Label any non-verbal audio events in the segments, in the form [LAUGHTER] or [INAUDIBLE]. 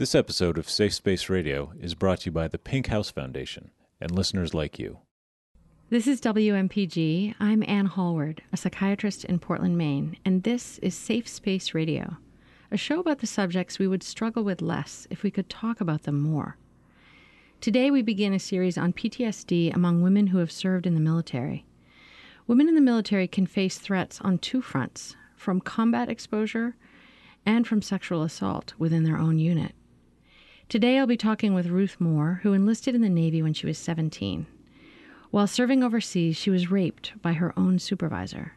This episode of Safe Space Radio is brought to you by the Pink House Foundation and listeners like you. This is WMPG. I'm Anne Hallward, a psychiatrist in Portland, Maine, and this is Safe Space Radio, a show about the subjects we would struggle with less if we could talk about them more. Today, we begin a series on PTSD among women who have served in the military. Women in the military can face threats on two fronts from combat exposure and from sexual assault within their own unit. Today, I'll be talking with Ruth Moore, who enlisted in the Navy when she was 17. While serving overseas, she was raped by her own supervisor.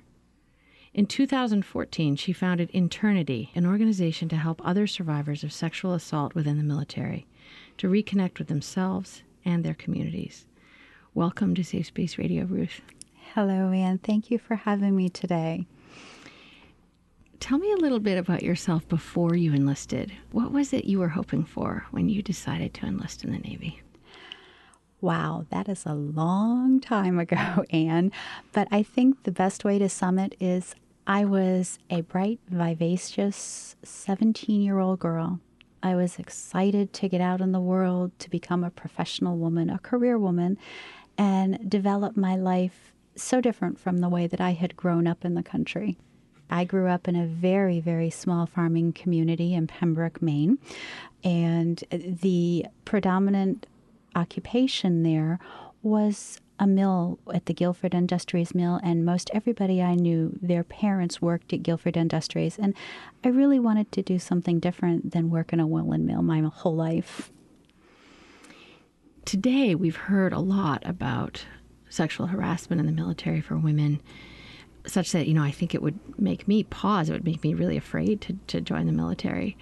In 2014, she founded Internity, an organization to help other survivors of sexual assault within the military to reconnect with themselves and their communities. Welcome to Safe Space Radio, Ruth. Hello, Anne. Thank you for having me today. Tell me a little bit about yourself before you enlisted. What was it you were hoping for when you decided to enlist in the Navy? Wow, that is a long time ago, [LAUGHS] Anne. But I think the best way to sum it is I was a bright, vivacious 17 year old girl. I was excited to get out in the world, to become a professional woman, a career woman, and develop my life so different from the way that I had grown up in the country. I grew up in a very, very small farming community in Pembroke, Maine. And the predominant occupation there was a mill at the Guilford Industries mill, and most everybody I knew, their parents worked at Guilford Industries. And I really wanted to do something different than work in a woolen mill my whole life. Today, we've heard a lot about sexual harassment in the military for women such that you know I think it would make me pause. It would make me really afraid to to join the military.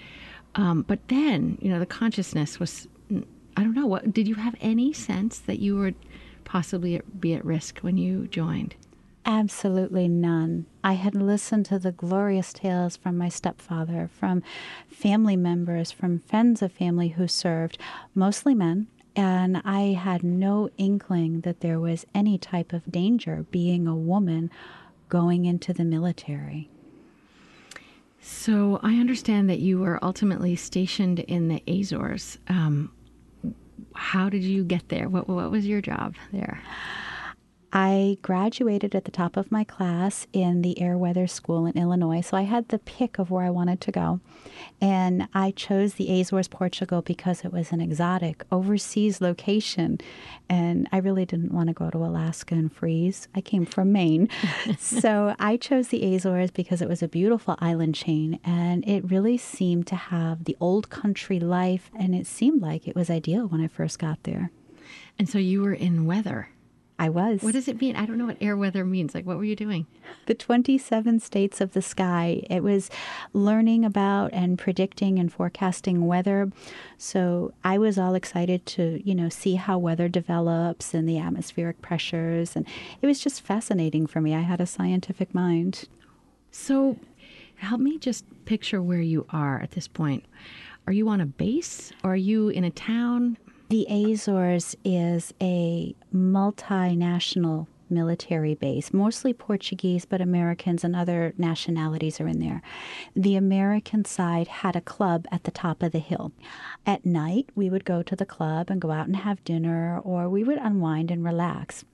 Um, but then you know the consciousness was I don't know what did you have any sense that you would possibly be at risk when you joined? Absolutely none. I had listened to the glorious tales from my stepfather, from family members, from friends of family who served, mostly men, and I had no inkling that there was any type of danger being a woman going into the military. So I understand that you were ultimately stationed in the Azores. Um, how did you get there? What, what was your job there? I graduated at the top of my class in the air weather school in Illinois, so I had the pick of where I wanted to go. And I chose the Azores, Portugal, because it was an exotic overseas location. And I really didn't want to go to Alaska and freeze. I came from Maine. [LAUGHS] so I chose the Azores because it was a beautiful island chain and it really seemed to have the old country life. And it seemed like it was ideal when I first got there. And so you were in weather. I was. What does it mean? I don't know what air weather means. Like, what were you doing? The 27 states of the sky. It was learning about and predicting and forecasting weather. So I was all excited to, you know, see how weather develops and the atmospheric pressures. And it was just fascinating for me. I had a scientific mind. So help me just picture where you are at this point. Are you on a base? Or are you in a town? The Azores is a multinational military base, mostly Portuguese, but Americans and other nationalities are in there. The American side had a club at the top of the hill. At night, we would go to the club and go out and have dinner, or we would unwind and relax.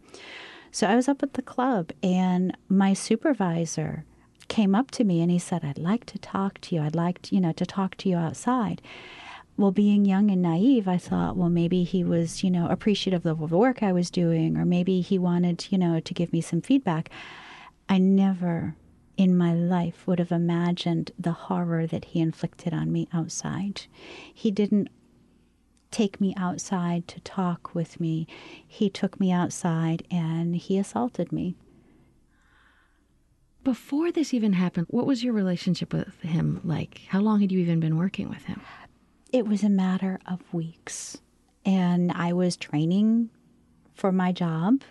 So I was up at the club, and my supervisor came up to me and he said, I'd like to talk to you. I'd like to, you know, to talk to you outside well, being young and naive, I thought, well, maybe he was, you know, appreciative of the work I was doing, or maybe he wanted, you know, to give me some feedback. I never in my life would have imagined the horror that he inflicted on me outside. He didn't take me outside to talk with me, he took me outside and he assaulted me. Before this even happened, what was your relationship with him like? How long had you even been working with him? It was a matter of weeks. And I was training for my job.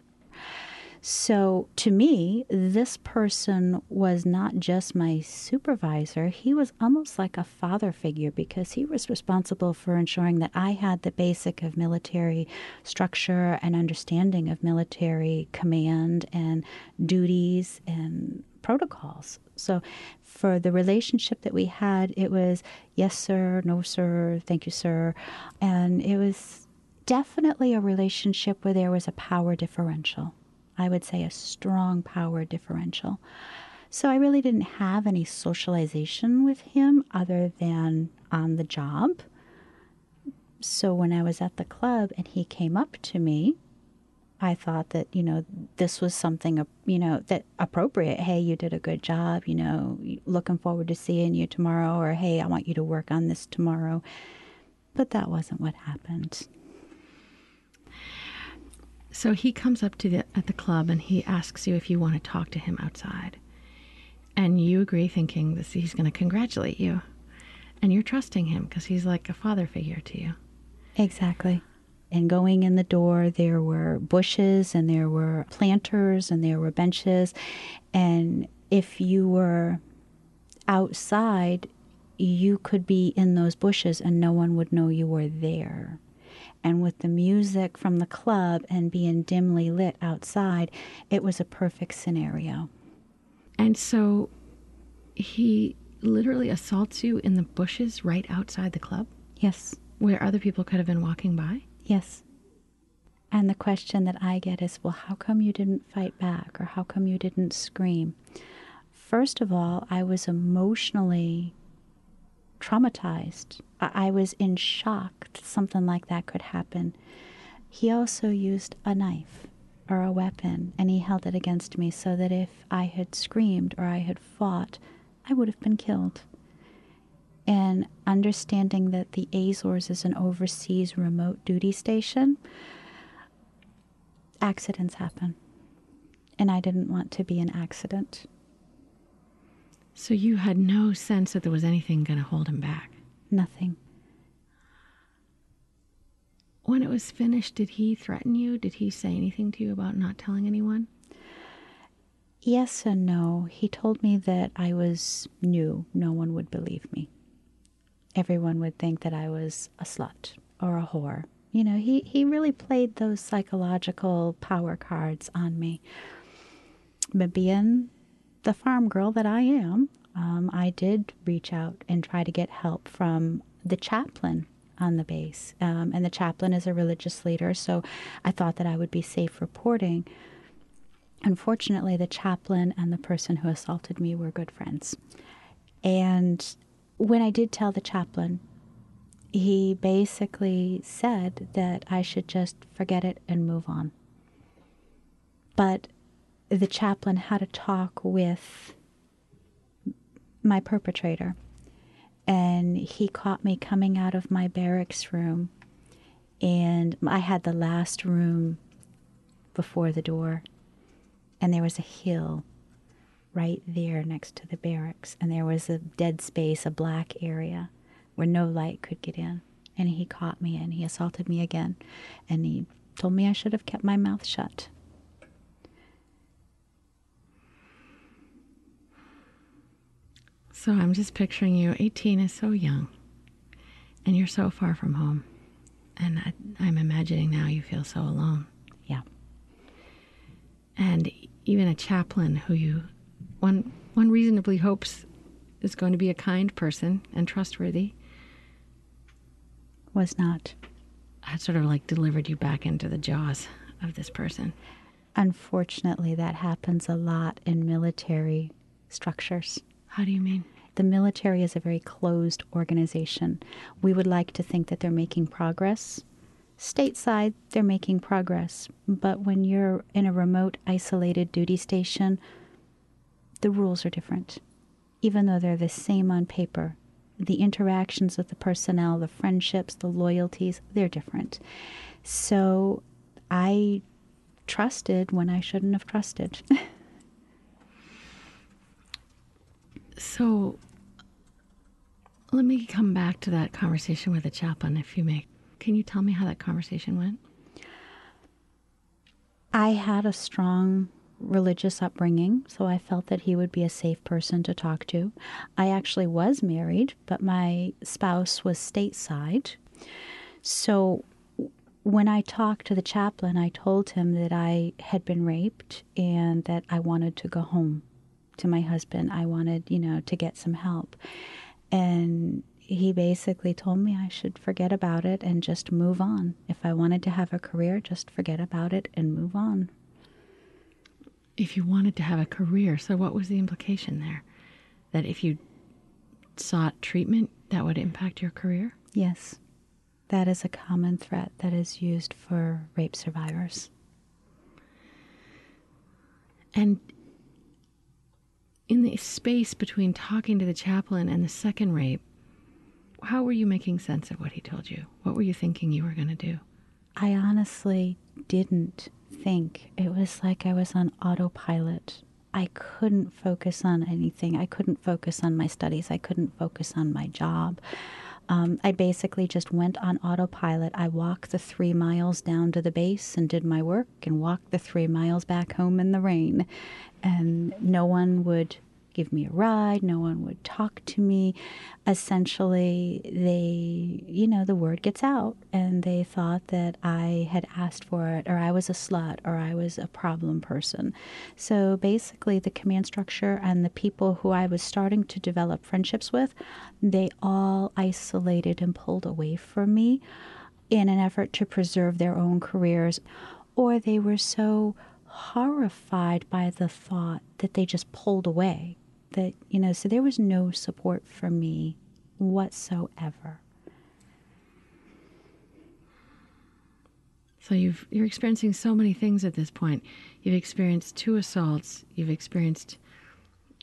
So to me, this person was not just my supervisor, he was almost like a father figure because he was responsible for ensuring that I had the basic of military structure and understanding of military command and duties and protocols. So for the relationship that we had, it was yes, sir, no, sir, thank you, sir. And it was definitely a relationship where there was a power differential. I would say a strong power differential. So I really didn't have any socialization with him other than on the job. So when I was at the club and he came up to me, I thought that, you know, this was something, you know, that appropriate. Hey, you did a good job, you know, looking forward to seeing you tomorrow, or hey, I want you to work on this tomorrow. But that wasn't what happened. So he comes up to the at the club and he asks you if you want to talk to him outside. And you agree thinking that he's going to congratulate you. And you're trusting him because he's like a father figure to you. Exactly. And going in the door, there were bushes and there were planters and there were benches. And if you were outside, you could be in those bushes and no one would know you were there and with the music from the club and being dimly lit outside, it was a perfect scenario. And so he literally assaults you in the bushes right outside the club? Yes. Where other people could have been walking by? Yes. And the question that I get is, well, how come you didn't fight back or how come you didn't scream? First of all, I was emotionally traumatized. I was in shock that something like that could happen. He also used a knife or a weapon and he held it against me so that if I had screamed or I had fought, I would have been killed. And understanding that the Azores is an overseas remote duty station, accidents happen. And I didn't want to be an accident. So you had no sense that there was anything going to hold him back? Nothing. When it was finished, did he threaten you? Did he say anything to you about not telling anyone? Yes and no. He told me that I was new. No one would believe me. Everyone would think that I was a slut or a whore. You know, he, he really played those psychological power cards on me. But being the farm girl that I am, um, I did reach out and try to get help from the chaplain on the base. Um, and the chaplain is a religious leader, so I thought that I would be safe reporting. Unfortunately, the chaplain and the person who assaulted me were good friends. And when I did tell the chaplain, he basically said that I should just forget it and move on. But the chaplain had a talk with my perpetrator. And he caught me coming out of my barracks room. And I had the last room before the door. And there was a hill right there next to the barracks. And there was a dead space, a black area where no light could get in. And he caught me and he assaulted me again. And he told me I should have kept my mouth shut. So I'm just picturing you. 18 is so young, and you're so far from home. And I, I'm imagining now you feel so alone. Yeah. And even a chaplain who you, one, one reasonably hopes is going to be a kind person and trustworthy, was not. Had sort of like delivered you back into the jaws of this person. Unfortunately, that happens a lot in military structures. How do you mean? the military is a very closed organization. We would like to think that they're making progress. Stateside, they're making progress. But when you're in a remote, isolated duty station, the rules are different. Even though they're the same on paper, the interactions with the personnel, the friendships, the loyalties, they're different. So I trusted when I shouldn't have trusted. [LAUGHS] so let me come back to that conversation with the chaplain, if you may. Can you tell me how that conversation went? I had a strong religious upbringing, so I felt that he would be a safe person to talk to. I actually was married, but my spouse was stateside. So when I talked to the chaplain, I told him that I had been raped and that I wanted to go home to my husband. I wanted, you know, to get some help. And he basically told me I should forget about it and just move on. If I wanted to have a career, just forget about it and move on. If you wanted to have a career, so what was the implication there? That if you sought treatment, that would impact your career? Yes. That is a common threat that is used for rape survivors. And in the space between talking to the chaplain and the second rape, how were you making sense of what he told you? What were you thinking you were going to do? I honestly didn't think. It was like I was on autopilot. I couldn't focus on anything. I couldn't focus on my studies. I couldn't focus on my job. Um, I basically just went on autopilot. I walked the three miles down to the base and did my work and walked the three miles back home in the rain. And no one would give me a ride. No one would talk to me. Essentially, they, you know, the word gets out and they thought that I had asked for it or I was a slut or I was a problem person. So basically, the command structure and the people who I was starting to develop friendships with, they all isolated and pulled away from me in an effort to preserve their own careers, or they were so horrified by the thought that they just pulled away that, you know, so there was no support for me whatsoever. So you've you're experiencing so many things at this point. You've experienced two assaults. You've experienced,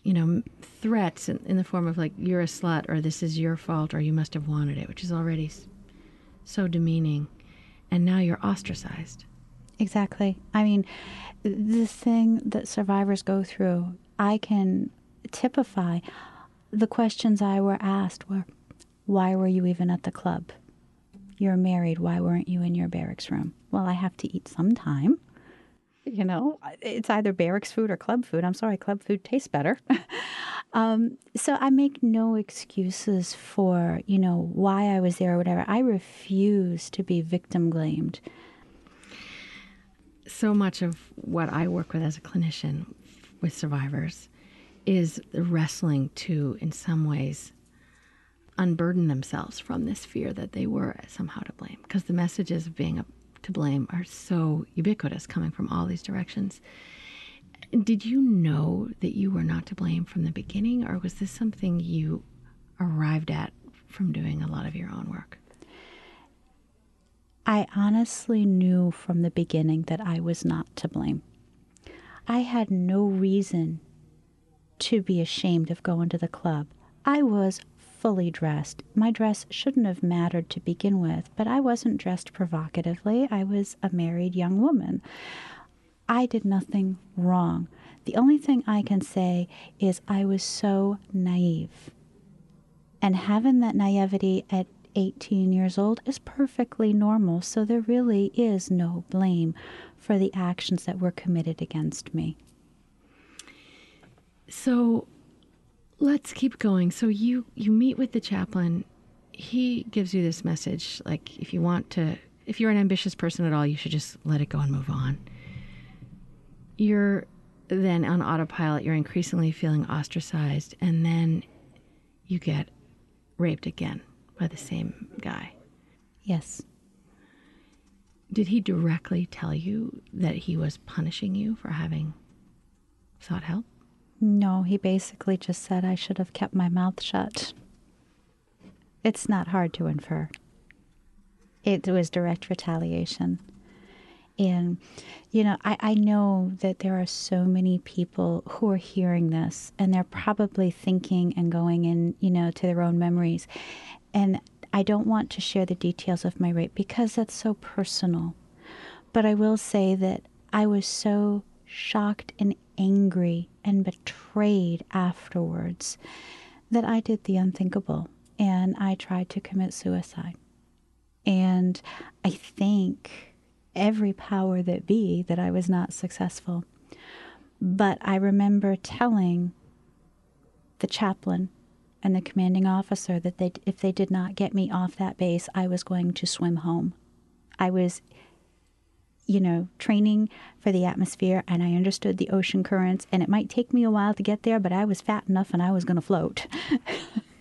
you know, threats in, in the form of like you're a slut or this is your fault or you must have wanted it, which is already so demeaning. And now you're ostracized. Exactly. I mean, the thing that survivors go through, I can typify the questions I were asked were why were you even at the club? You're married. Why weren't you in your barracks room? Well, I have to eat sometime. You know, it's either barracks food or club food. I'm sorry, club food tastes better. [LAUGHS] um, so I make no excuses for, you know, why I was there or whatever. I refuse to be victim blamed. So much of what I work with as a clinician with survivors is the wrestling to, in some ways, unburden themselves from this fear that they were somehow to blame. Because the messages of being to blame are so ubiquitous coming from all these directions. Did you know that you were not to blame from the beginning, or was this something you arrived at from doing a lot of your own work? I honestly knew from the beginning that I was not to blame. I had no reason to be ashamed of going to the club. I was fully dressed. My dress shouldn't have mattered to begin with, but I wasn't dressed provocatively. I was a married young woman. I did nothing wrong. The only thing I can say is I was so naive. And having that naivety at 18 years old is perfectly normal, so there really is no blame for the actions that were committed against me. So let's keep going. So you you meet with the chaplain. He gives you this message like if you want to if you're an ambitious person at all, you should just let it go and move on. You're then on autopilot, you're increasingly feeling ostracized and then you get raped again by the same guy. Yes. Did he directly tell you that he was punishing you for having sought help? No, he basically just said I should have kept my mouth shut. It's not hard to infer. It was direct retaliation. And, you know, I, I know that there are so many people who are hearing this and they're probably thinking and going in, you know, to their own memories. And I don't want to share the details of my rape because that's so personal. But I will say that I was so shocked and angry and betrayed afterwards that I did the unthinkable and I tried to commit suicide. And I thank every power that be that I was not successful. But I remember telling the chaplain and the commanding officer that they, if they did not get me off that base, I was going to swim home. I was, you know, training for the atmosphere and I understood the ocean currents, and it might take me a while to get there, but I was fat enough and I was going to float.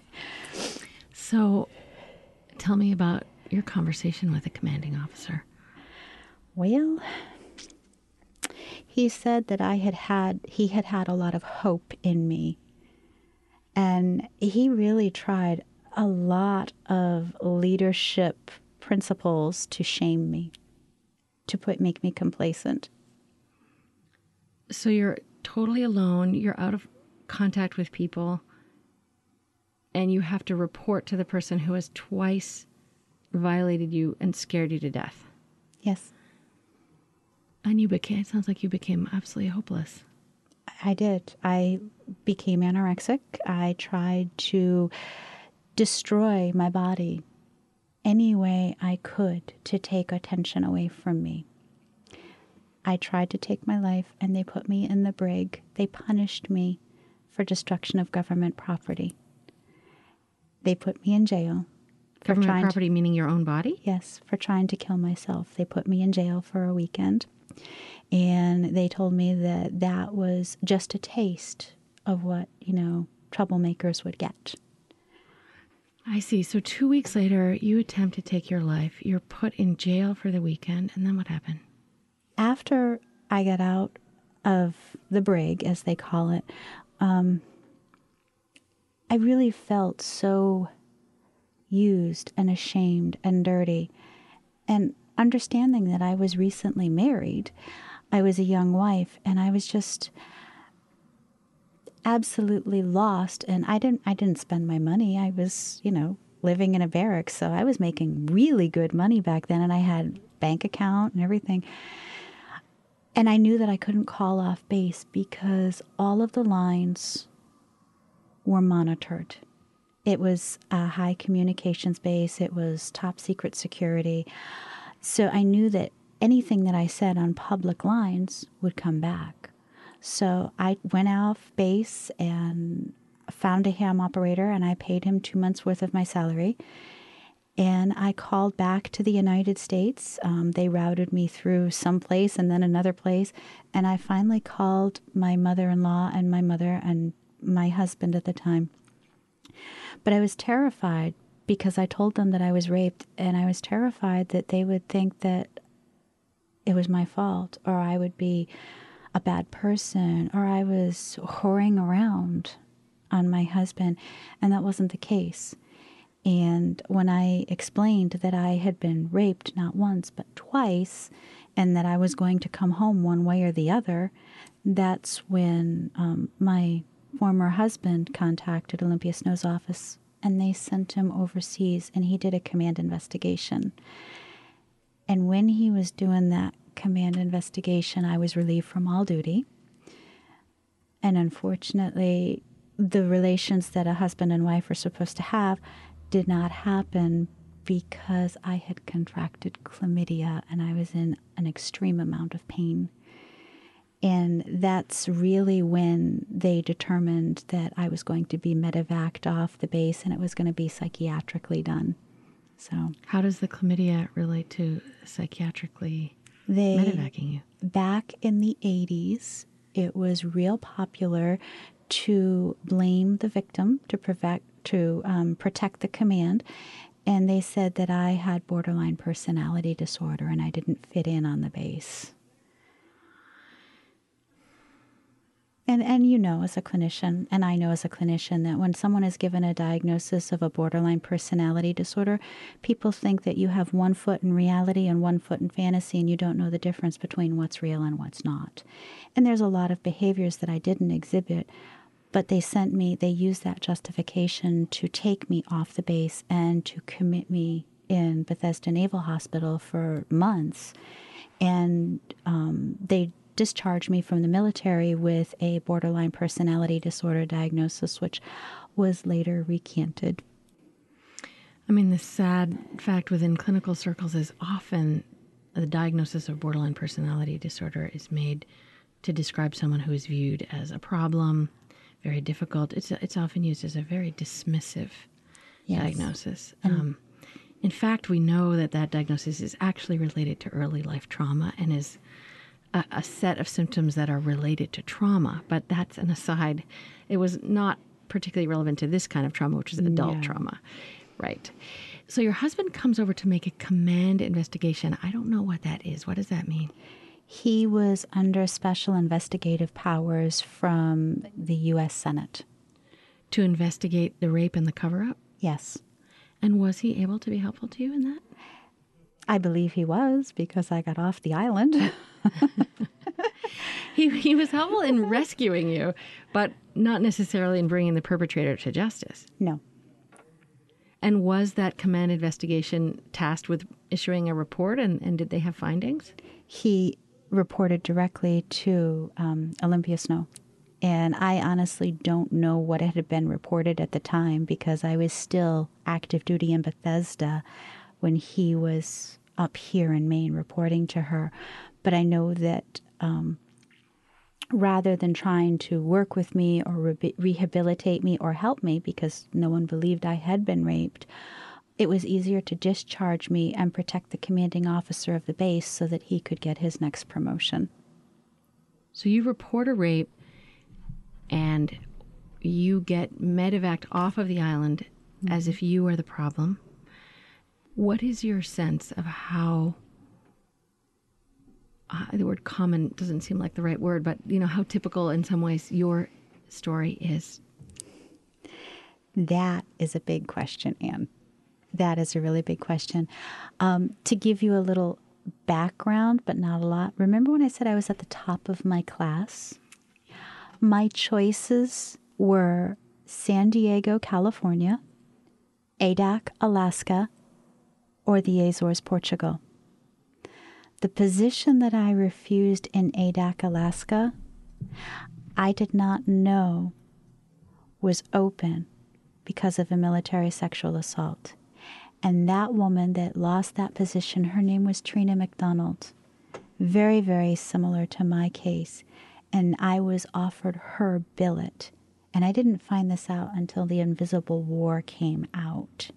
[LAUGHS] so tell me about your conversation with the commanding officer. Well, he said that I had had, he had had a lot of hope in me and he really tried a lot of leadership principles to shame me, to put make me complacent. So you're totally alone, you're out of contact with people, and you have to report to the person who has twice violated you and scared you to death. Yes. And you became, it sounds like you became absolutely hopeless. I did. I became anorexic. I tried to destroy my body any way I could to take attention away from me. I tried to take my life and they put me in the brig. They punished me for destruction of government property. They put me in jail. Government property to, meaning your own body? Yes, for trying to kill myself. They put me in jail for a weekend. And they told me that that was just a taste of what, you know, troublemakers would get. I see. So two weeks later, you attempt to take your life. You're put in jail for the weekend. And then what happened? After I got out of the brig, as they call it, um, I really felt so used and ashamed and dirty. And understanding that I was recently married, I was a young wife and I was just absolutely lost and I didn't I didn't spend my money. I was, you know, living in a barracks, so I was making really good money back then and I had bank account and everything. And I knew that I couldn't call off base because all of the lines were monitored. It was a high communications base, it was top secret security. So I knew that anything that I said on public lines would come back. So I went off base and found a ham operator and I paid him two months worth of my salary. And I called back to the United States. Um, they routed me through some place and then another place. And I finally called my mother in law and my mother and my husband at the time. But I was terrified because I told them that I was raped, and I was terrified that they would think that it was my fault, or I would be a bad person, or I was whoring around on my husband, and that wasn't the case. And when I explained that I had been raped not once but twice, and that I was going to come home one way or the other, that's when um, my former husband contacted Olympia Snowe's office and they sent him overseas and he did a command investigation. And when he was doing that command investigation, I was relieved from all duty. And unfortunately, the relations that a husband and wife are supposed to have did not happen because I had contracted chlamydia and I was in an extreme amount of pain. And that's really when they determined that I was going to be medevaced off the base and it was going to be psychiatrically done. So, how does the chlamydia relate to psychiatrically they, you? Back in the 80s, it was real popular to blame the victim to prevent to um, protect the command and they said that I had borderline personality disorder and I didn't fit in on the base. And, and you know as a clinician, and I know as a clinician, that when someone is given a diagnosis of a borderline personality disorder, people think that you have one foot in reality and one foot in fantasy, and you don't know the difference between what's real and what's not. And there's a lot of behaviors that I didn't exhibit, but they sent me, they used that justification to take me off the base and to commit me in Bethesda Naval Hospital for months. And um, they discharged me from the military with a borderline personality disorder diagnosis, which was later recanted. I mean, the sad fact within clinical circles is often the diagnosis of borderline personality disorder is made to describe someone who is viewed as a problem, very difficult. It's it's often used as a very dismissive Yes. diagnosis. Um, in fact, we know that that diagnosis is actually related to early life trauma and is a, a set of symptoms that are related to trauma. But that's an aside. It was not particularly relevant to this kind of trauma, which is adult No. trauma. Right. So your husband comes over to make a command investigation. I don't know what that is. What does that mean? He was under special investigative powers from the U.S. Senate. To investigate the rape and the cover up? Yes. And was he able to be helpful to you in that? I believe he was because I got off the island. [LAUGHS] [LAUGHS] He, he was helpful in rescuing you, but not necessarily in bringing the perpetrator to justice. no. And was that command investigation tasked with issuing a report, and, and did they have findings? He reported directly to um, Olympia Snowe. And I honestly don't know what had been reported at the time because I was still active duty in Bethesda when he was up here in Maine reporting to her. But I know that um, rather than trying to work with me or re- rehabilitate me or help me because no one believed I had been raped, it was easier to discharge me and protect the commanding officer of the base so that he could get his next promotion. So you report a rape, and you get medevaced off of the island as if you are the problem. What is your sense of how? Uh, the word common doesn't seem like the right word, but you know how typical in some ways your story is. That is a big question, Anne. That is a really big question. Um, to give you a little background, but not a lot, remember when I said I was at the top of my class? My choices were San Diego, California, Adak, Alaska, or the Azores, Portugal. The position that I refused in Adak, Alaska, I did not know was open because of a military sexual assault. And that woman that lost that position, her name was Trina McDonald. Very, very similar to my case. And I was offered her billet. And I didn't find this out until The Invisible War came out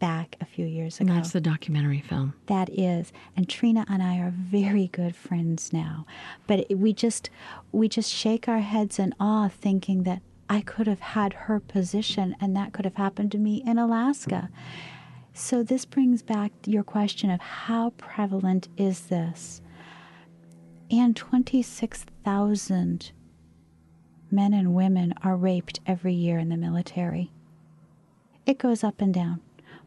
back a few years And ago. that's the documentary film. That is, and Trina and I are very good friends now. But we just we just shake our heads in awe, thinking that I could have had her position, and that could have happened to me in Alaska. So this brings back your question of how prevalent is this? And twenty six thousand men and women are raped every year in the military. It goes up and down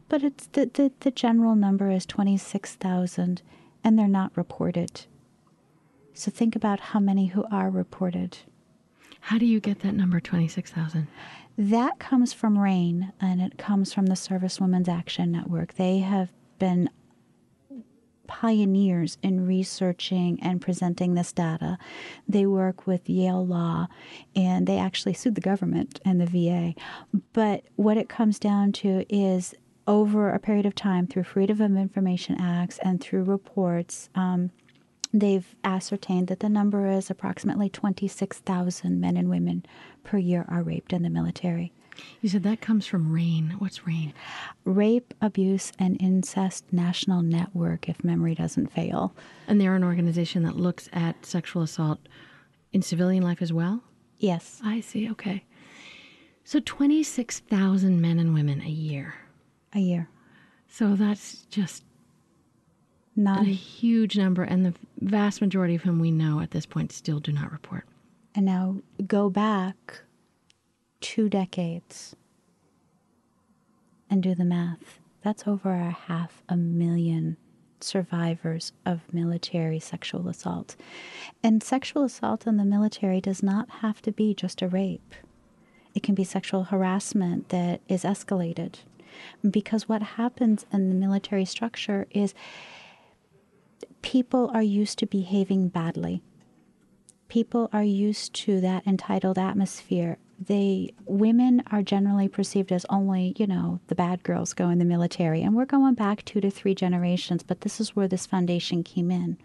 but it's the, the, the general number is 26,000 and they're not reported. So think about how many who are reported. How do you get that number, 26,000? That comes from RAINN and it comes from the Service Women's Action Network. They have been pioneers in researching and presenting this data. They work with Yale Law and they actually sued the government and the VA. But what it comes down to is over a period of time through Freedom of Information Acts and through reports, um, they've ascertained that the number is approximately 26,000 men and women per year are raped in the military. You said that comes from RAINN. What's RAINN? Rape, Abuse, and Incest National Network, if memory doesn't fail. And they're an organization that looks at sexual assault in civilian life as well? Yes. I see. Okay. So 26,000 men and women a year. A year. So that's just Not a huge number, and the vast majority of whom we know at this point still do not report. and now go back two decades and do the math. That's over a half a million survivors of military sexual assault. And sexual assault in the military does not have to be just a rape. It can be sexual harassment that is escalated. Because what happens in the military structure is people are used to behaving badly. People are used to that entitled atmosphere. they women are generally perceived as only you know the bad girls go in the military and we're going back two to three generations but this is where this foundation came in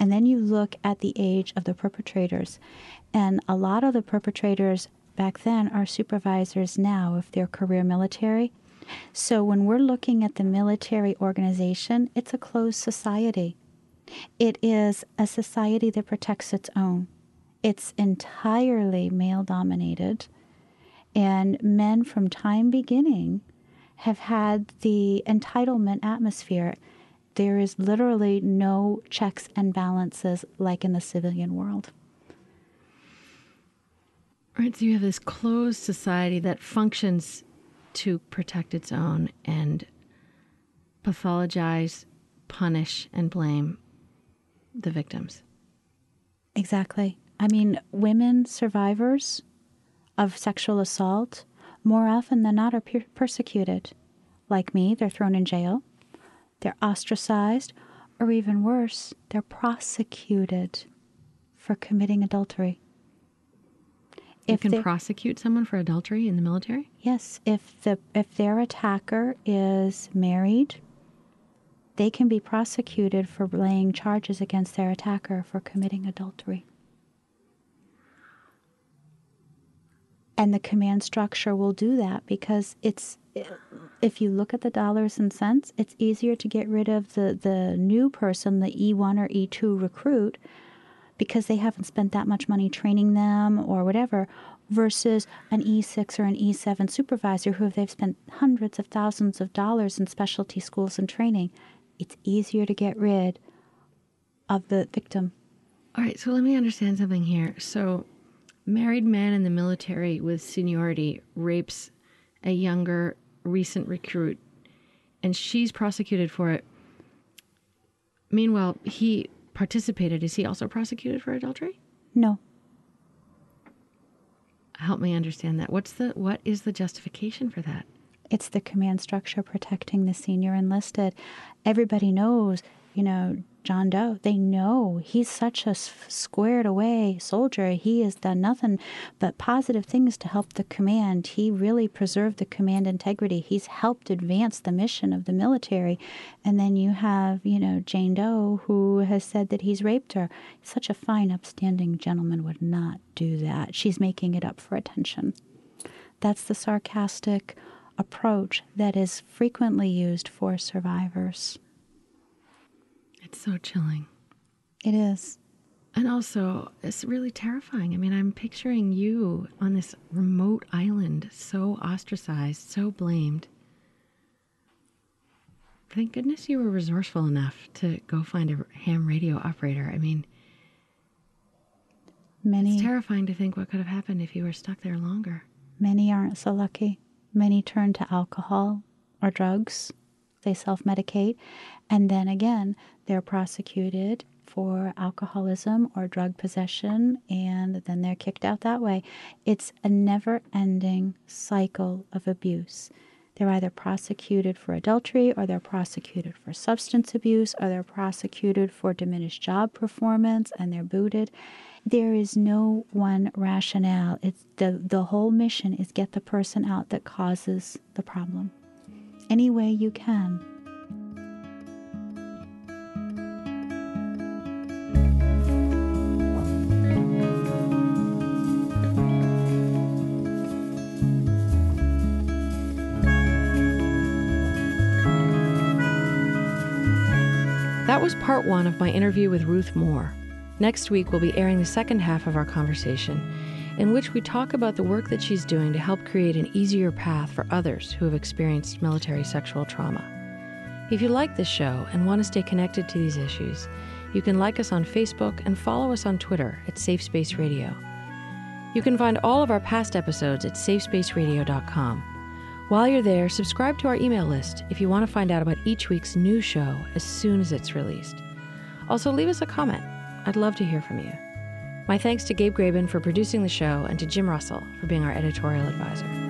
and then you look at the age of the perpetrators and a lot of the perpetrators back then are supervisors now if they're career military so when we're looking at the military organization it's a closed society it is a society that protects its own it's entirely male dominated. And men from time beginning have had the entitlement atmosphere. There is literally no checks and balances like in the civilian world. Right, so you have this closed society that functions to protect its own and pathologize, punish, and blame the victims. Exactly. I mean, women survivors of sexual assault more often than not are per- persecuted. Like me, they're thrown in jail, they're ostracized, or even worse, they're prosecuted for committing adultery. You if can prosecute someone for adultery in the military? Yes, if the if their attacker is married, they can be prosecuted for laying charges against their attacker for committing adultery. And the command structure will do that because it's if you look at the dollars and cents, it's easier to get rid of the, the new person, the E1 or E2 recruit, because they haven't spent that much money training them or whatever, versus an E6 or an E7 supervisor who they've spent hundreds of thousands of dollars in specialty schools and training. It's easier to get rid of the victim. All right, so let me understand something here. So married man in the military with seniority rapes a younger recent recruit and she's prosecuted for it. Meanwhile, he participated. Is he also prosecuted for adultery? No. Help me understand that. What's the what is the justification for that? It's the command structure protecting the senior enlisted. Everybody knows, you know, John Doe. They know he's such a squared away soldier. He has done nothing but positive things to help the command. He really preserved the command integrity. He's helped advance the mission of the military. And then you have, you know, Jane Doe who has said that he's raped her. Such a fine, upstanding gentleman would not do that. She's making it up for attention. That's the sarcastic approach that is frequently used for survivors. It's so chilling. It is. And also, it's really terrifying. I mean, I'm picturing you on this remote island, so ostracized, so blamed. Thank goodness you were resourceful enough to go find a ham radio operator. I mean, many. It's terrifying to think what could have happened if you were stuck there longer. Many aren't so lucky. Many turn to alcohol or drugs. They self medicate. And then again, they're prosecuted for alcoholism or drug possession, and then they're kicked out that way. It's a never ending cycle of abuse. They're either prosecuted for adultery, or they're prosecuted for substance abuse, or they're prosecuted for diminished job performance, and they're booted. There is no one rationale. It's the, the whole mission is get the person out that causes the problem. Any way you can. That was part one of my interview with Ruth Moore. Next week, we'll be airing the second half of our conversation, in which we talk about the work that she's doing to help create an easier path for others who have experienced military sexual trauma. If you like this show and want to stay connected to these issues, you can like us on Facebook and follow us on Twitter at Safe Space Radio. You can find all of our past episodes at safespaceradio.com. While you're there, subscribe to our email list if you want to find out about each week's new show as soon as it's released. Also, leave us a comment. I'd love to hear from you. My thanks to Gabe Graben for producing the show and to Jim Russell for being our editorial advisor.